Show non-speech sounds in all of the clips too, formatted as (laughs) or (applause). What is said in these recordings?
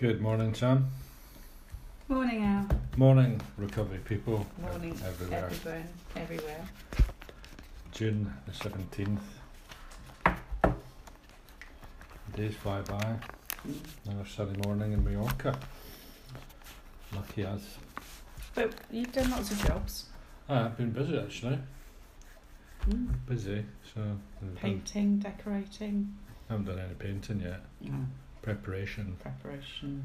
Good morning, Sam. Morning, Al. Morning, recovery people. Morning, ev- Everywhere. everywhere. Everywhere. June the 17th. Days fly by. Mm. Another sunny morning in Mallorca. Lucky us. But you've done lots of jobs. Ah, I've been busy actually. Mm. Busy, so I've done- Painting, decorating. haven't done any painting yet. No. Preparation. Preparation.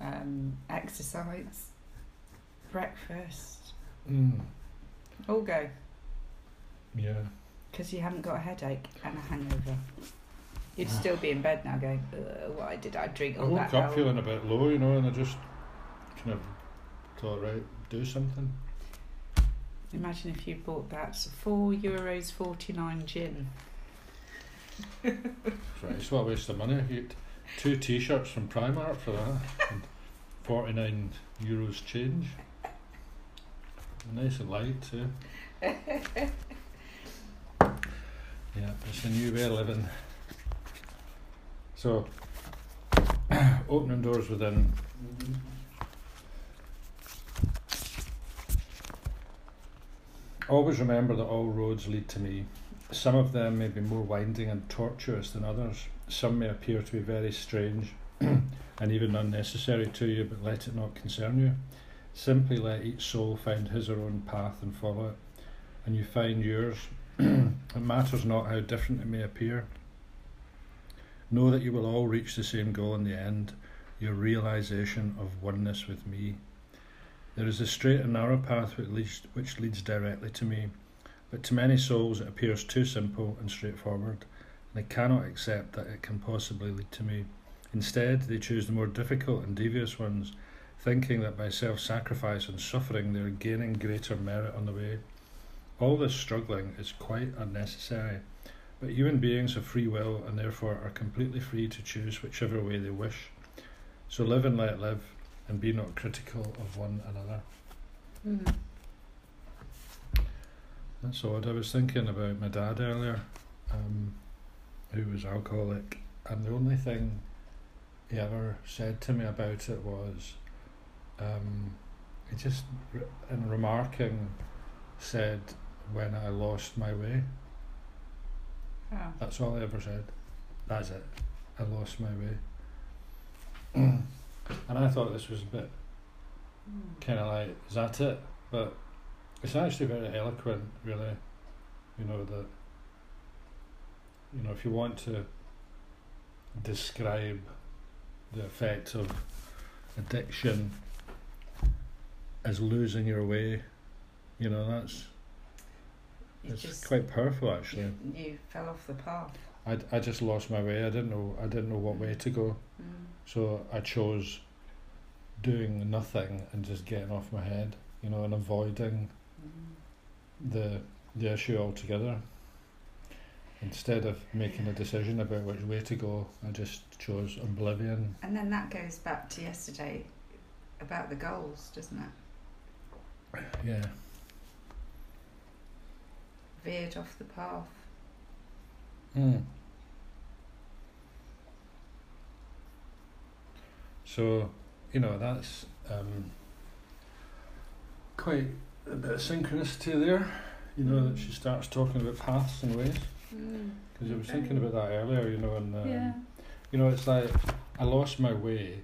Um, exercise. Breakfast. Mm. All go. Yeah. Because you haven't got a headache and a hangover. You'd still be in bed now going, "Ugh, why did I drink I all woke that up ale?" feeling a bit low, you know, and I just kind of thought, right, do something. Imagine if you bought that four euros forty nine gin. (laughs) Right, it's what a waste of money. You get two t-shirts from Primark for that, and forty-nine euros change. Nice and light too. Yeah, it's a new way of living. So, (coughs) opening doors within. Always remember that all roads lead to me. Some of them may be more winding and tortuous than others. Some may appear to be very strange (clears throat) and even unnecessary to you, but let it not concern you. Simply let each soul find his or own path and follow it, and you find yours. (clears throat) it matters not how different it may appear. Know that you will all reach the same goal in the end your realization of oneness with me. There is a straight and narrow path which leads, which leads directly to me, but to many souls it appears too simple and straightforward, and they cannot accept that it can possibly lead to me. Instead, they choose the more difficult and devious ones, thinking that by self sacrifice and suffering they are gaining greater merit on the way. All this struggling is quite unnecessary, but human beings have free will and therefore are completely free to choose whichever way they wish. So live and let live, and be not critical of one another. Mm. That's odd. I was thinking about my dad earlier, um, who was alcoholic, and the only thing he ever said to me about it was, um, he just, in remarking, said, when I lost my way. Oh. That's all I ever said. That's it. I lost my way. (clears throat) and I thought this was a bit Mm. kind of like, is that it? But it's actually very eloquent, really. You know, that, you know, if you want to describe the effect of addiction as losing your way, you know, that's, You it's just quite powerful actually. you, you fell off the path. I, I just lost my way. I didn't know I didn't know what way to go. Mm. So I chose doing nothing and just getting off my head, you know, and avoiding. The the issue altogether. Instead of making a decision about which way to go, I just chose oblivion. And then that goes back to yesterday about the goals, doesn't it? Yeah. Veered off the path. Mm. So, you know, that's um, quite a bit of synchronicity there. You know, that she starts talking about paths and ways. Mm. Because I was thinking about that earlier, you know, and um, yeah. you know, it's like I lost my way,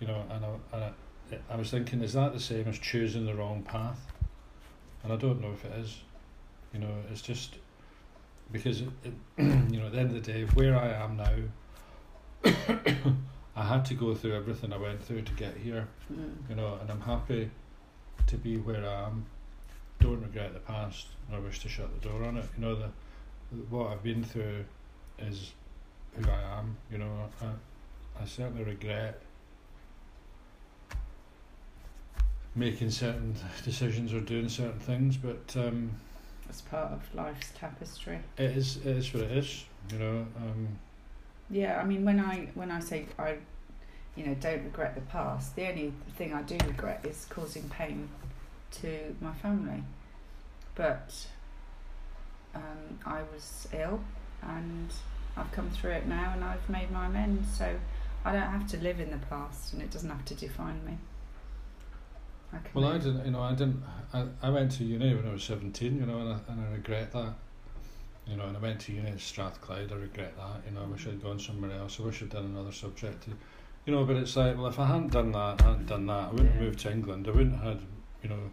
you know, and I, and I, I was thinking, is that the same as choosing the wrong path? And I don't know if it is. You know, it's just because it, it, (clears throat) you know, at the end of the day, where I am now, (coughs) I had to go through everything I went through to get here. Mm. You know, and I'm happy to be where I am. Don't regret the past, I wish to shut the door on it. You know, the what I've been through is who I am. You know, I, I certainly regret making certain decisions or doing certain things, but um, It's part of life's tapestry. it is it is what it is. You know, um, Yeah, I mean, when I when I say I, you know, don't regret the past, the only thing I do regret is causing pain to my family. But um, I was ill, and I've come through it now, and I've made my amends. So I don't have to live in the past, and it doesn't have to define me. I can Well, I didn't. You know, I didn't. I, I went to uni when I was seventeen. You know, and I, and I regret that. You know, and I went to uni at Strathclyde. I regret that. You know, I wish I'd gone somewhere else. I wish I'd done another subject. You know, but it's like, well, if I hadn't done that, I hadn't done that, I wouldn't have Yeah. moved to England. I wouldn't have had, you know,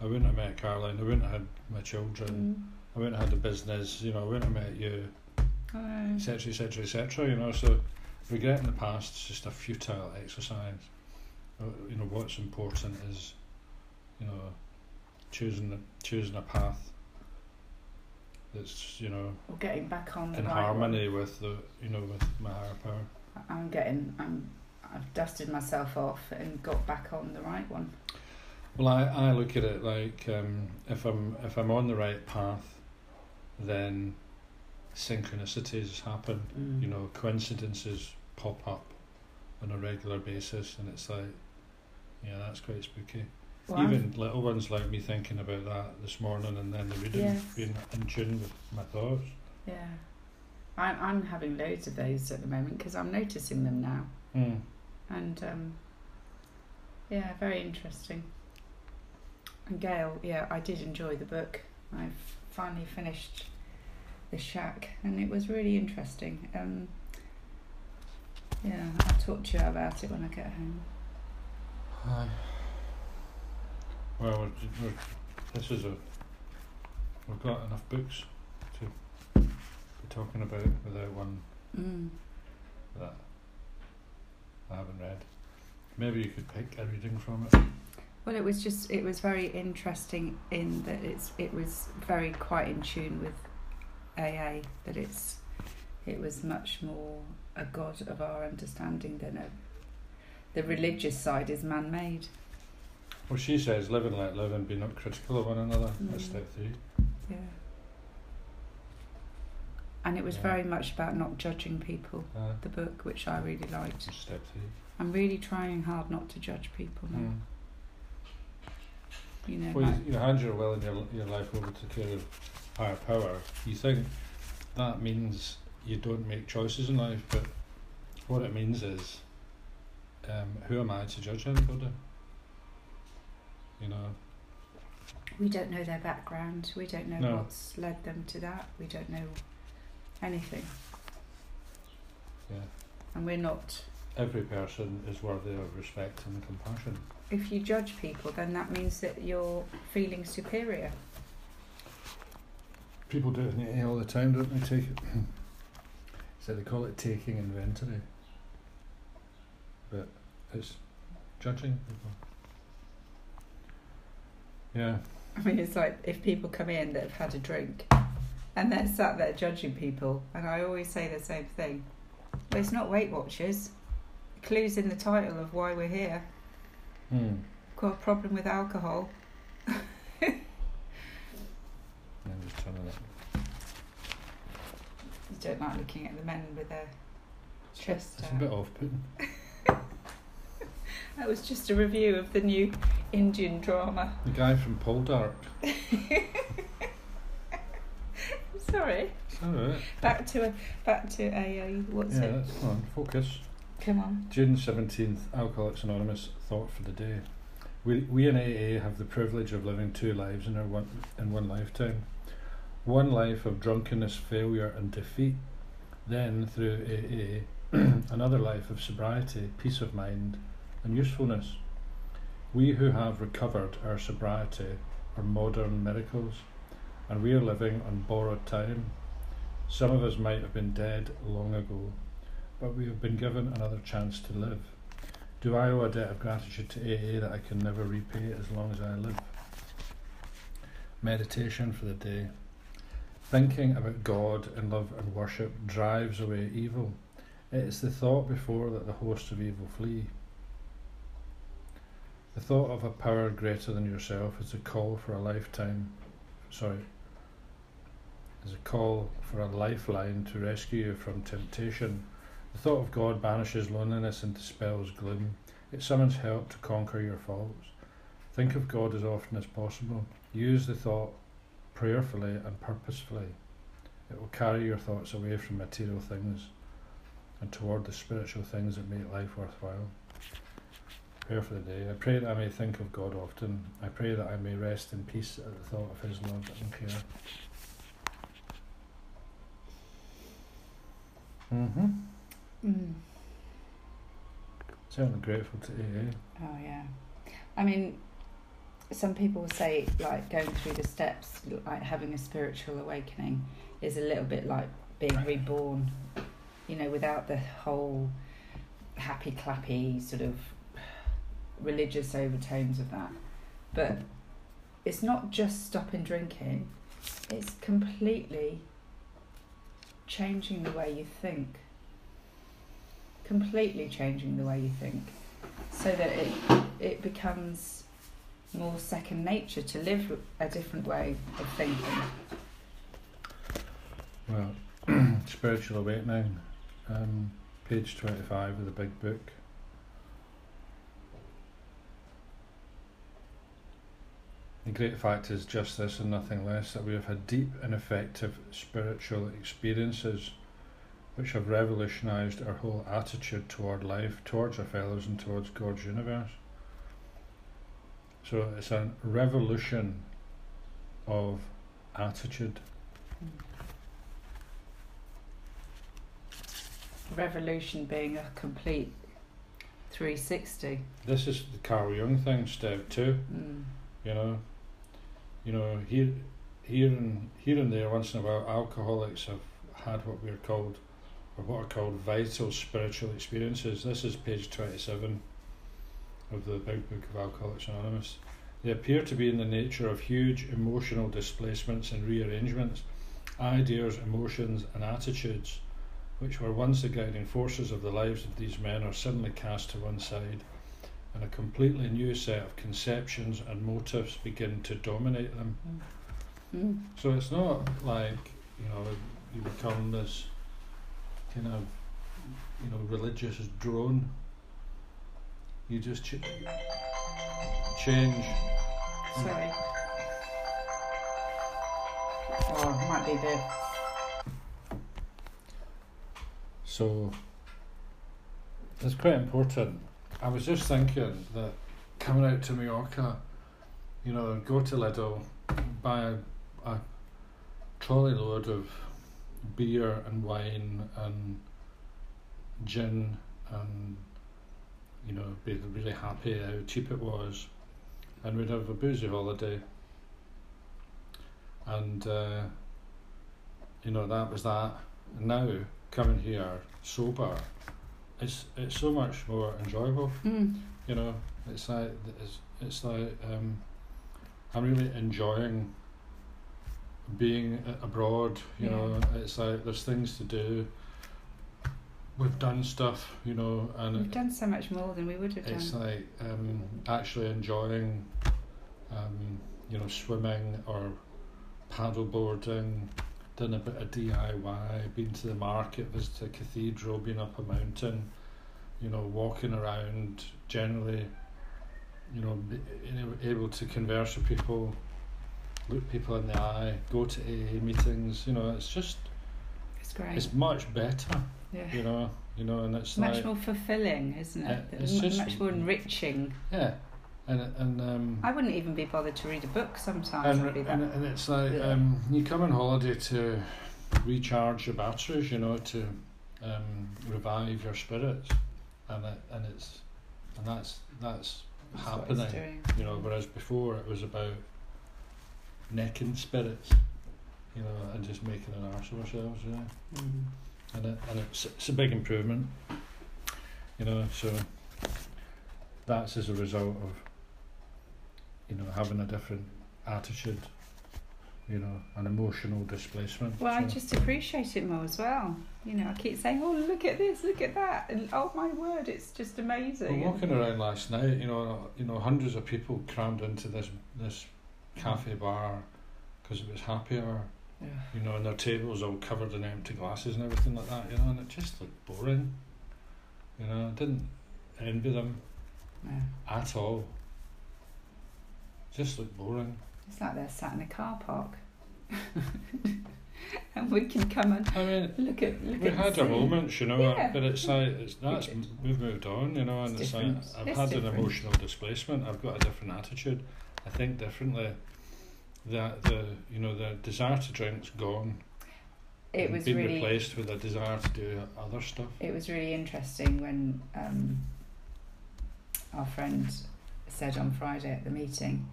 I wouldn't have met Caroline. I wouldn't have had my children. Mm. I wouldn't have had a business. You know, I wouldn't have met you, etc., etc., etc. You know, so regretting the past is just a futile exercise. Uh, You know, what's important is, you know, choosing choosing a path that's you know Or getting back on the in right harmony with the you know with my higher power. I'm getting. I'm. I've dusted myself off and got back on the right one. Well, I, I look at it like um, if I'm if I'm on the right path, then synchronicities happen. Mm. You know, coincidences pop up on a regular basis, and it's like, yeah, that's quite spooky. I'm- Even little ones like me thinking about that this morning, and then the reading Yes. being in tune with my thoughts. Yeah. I'm, I'm having loads of those at the moment because I'm noticing them now. Mm. And um, yeah, very interesting. And Gail, yeah, I did enjoy the book. I've finally finished The Shack and it was really interesting. Um, yeah, I'll talk to you about it when I get home. Aye. Well, we're, we're, this is a. We've got enough books to be talking about without one Mm. that I haven't read. Maybe you could pick a reading from it. Well, it was just it was very interesting in that it's it was very quite in tune with AA that it's it was much more a god of our understanding than a the religious side is man made. Well, she says, live and let live and be not critical of one another. That's Mm. step three. Yeah. And it was Yeah. very much about not judging people. Uh, The book, which I really liked. step three. I'm really trying hard not to judge people now. Mm. You know, Well, like- you, you hand your will and your, your life over to care of higher power. You think that means you don't make choices in life, but what it means is, um, who am I to judge anybody? You know, We don't know their background. We don't know No. what's led them to that. We don't know anything. yeah. And we're not. Every person is worthy of respect and compassion. If you judge people, then that means that you're feeling superior. People do it in AA eh, all the time, don't they? Take it. (clears throat) so they call it taking inventory, but it's judging people. Yeah. I mean, it's like if people come in that have had a drink and they're sat there judging people, and I always say the same thing. But it's not Weight Watchers. Clues in the title of why we're here. Hmm. Got a problem with alcohol. I'm just turning it. You don't like looking at the men with their chest It's a bit off-putting. (laughs) That was just a review of the new Indian drama. The guy from Poldark. (laughs) Sorry. It's alright. Back to a back to a What's Yeah, it? that's come on. Focus. Come on. June seventeenth, Alcoholics Anonymous thought for the day. We we in AA have the privilege of living two lives in our one in one lifetime. One life of drunkenness, failure, and defeat. Then through AA, (clears throat) another life of sobriety, peace of mind, and usefulness. We who have recovered our sobriety are modern miracles, and we are living on borrowed time. Some of us might have been dead long ago, but we have been given another chance to live. Do I owe a debt of gratitude to AA that I can never repay as long as I live? Meditation for the day. Thinking about God and love and worship drives away evil. It is the thought before that the hosts of evil flee. The thought of a power greater than yourself is a call for a lifetime. Sorry. Is a call for a lifeline to rescue you from temptation. The thought of God banishes loneliness and dispels gloom. It summons help to conquer your faults. Think of God as often as possible. Use the thought prayerfully and purposefully. It will carry your thoughts away from material things and toward the spiritual things that make life worthwhile. Prayer for the day. I pray that I may think of God often. I pray that I may rest in peace at the thought of His love and care. Mm-hmm. Mm. Certainly grateful to AA. Oh yeah. I mean, some people say like going through the steps, like having a spiritual awakening, is a little bit like being reborn. You know, without the whole happy clappy sort of religious overtones of that. But it's not just stopping drinking. It's completely changing the way you think. Completely changing the way you think, so that it it becomes more second nature to live a different way of thinking. Well, (clears throat) Spiritual Awakening, um, page 25 of the big book. The great fact is just this and nothing less that we have had deep and effective spiritual experiences which have revolutionized our whole attitude toward life, towards our fellows, and towards God's universe. So it's a revolution of attitude. Revolution being a complete 360. This is the Carl Jung thing, step two. Mm. You know, you know here, here and here and there, once in a while, alcoholics have had what we're called, or what are called vital spiritual experiences. This is page twenty-seven of the Big Book of Alcoholics Anonymous. They appear to be in the nature of huge emotional displacements and rearrangements, ideas, emotions, and attitudes, which were once the guiding forces of the lives of these men, are suddenly cast to one side, and a completely new set of conceptions and motives begin to dominate them. Mm. So it's not like you know you become this kind of you know religious drone. You just ch- change. Sorry. Oh, it might be the. So it's quite important. I was just thinking that coming out to Mallorca, you know, go to Lidl, buy a, a trolley load of beer and wine and gin and you know, be really happy how cheap it was. And we'd have a boozy holiday. And uh, you know that was that. And now coming here sober it's it's so much more enjoyable. Mm. you know it's like it's, it's like um, I'm really enjoying being abroad you know it's like there's things to do. We've done stuff you know and We've it, done so much more than we would have it's done. like um, actually enjoying um, you know swimming or paddleboarding done a bit of DIY been to the market visited a cathedral been up a mountain you know walking around generally you know be, you know, able to converse with people look people in the eye go to AA meetings you know it's just It's great. it's much better yeah. you know you know and it's much like more fulfilling, isn't it? Yeah, it's M- just- much more enriching. yeah and and um I wouldn't even be bothered to read a book sometimes. and, I'd be that. and, and it's like Yeah. um, you come on holiday to recharge your batteries, you know, to um, revive your spirits, and it, and it's and that's that's That's happening, you know. Whereas before it was about necking spirits, you know, and just making an arse of ourselves, yeah. Mm. And it, and it's it's a big improvement, you know. So that's as a result of you know having a different attitude, you know, an emotional displacement. Well, I just appreciate it more as well. You know, I keep saying, "Oh, look at this, look at that," and oh my word, it's just amazing. Well, walking around last night, you know, you know, hundreds of people crammed into this this cafe bar because it was happier, Yeah. you know, and their tables all covered in empty glasses and everything like that, you know, and it just looked boring. You know, I didn't envy them at all. Just looked boring. It's like they're sat in a car park. (laughs) and we can come and I mean, look at look we at had our moments, you know, Yeah. but it's like it's (laughs) that's we've moved on, you know, and It's it's, like. I've It's had different. an emotional displacement. I've got a different attitude. I think differently. That the you know the desire to drink's gone. It was been really replaced with a desire to do other stuff. it was really interesting when um, our friend said on Friday at the meeting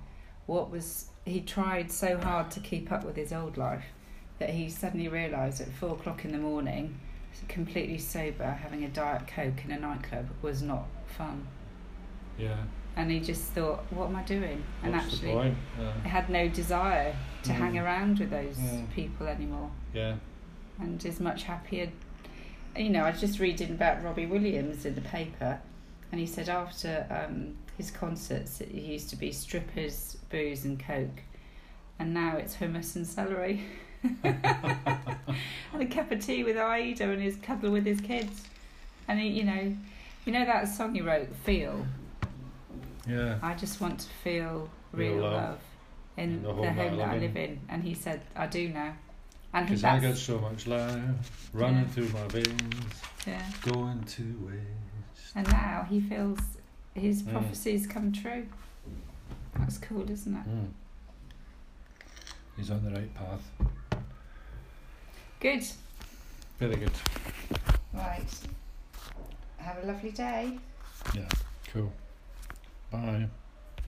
what was he tried so hard to keep up with his old life that he suddenly realised at four o'clock in the morning, completely sober, having a diet coke in a nightclub was not fun, Yeah. And he just thought, "What am I doing?" And What's actually, the point? I Yeah. had no desire to Mm. hang around with those Mm. people anymore, yeah. and is much happier. You know, I was just reading about Robbie Williams in the paper, and he said after um, his concerts, it used to be strippers, booze, and coke, and now it's hummus and celery. (laughs) and a cup of tea with Ayda and his cuddle with his kids. And he, you know, you know that song he wrote, "Feel." Yeah. I just want to feel Real real love love, in the the home, home that I I live live in. And he said, "I do now." And Because I got so much life running Yeah. through my veins, yeah. going to waste. And now he feels his Mm. prophecies come true. That's cool, isn't it? Mm. He's on the right path. Good. Very good. Right. Have a lovely day. Yeah. Cool. Bye.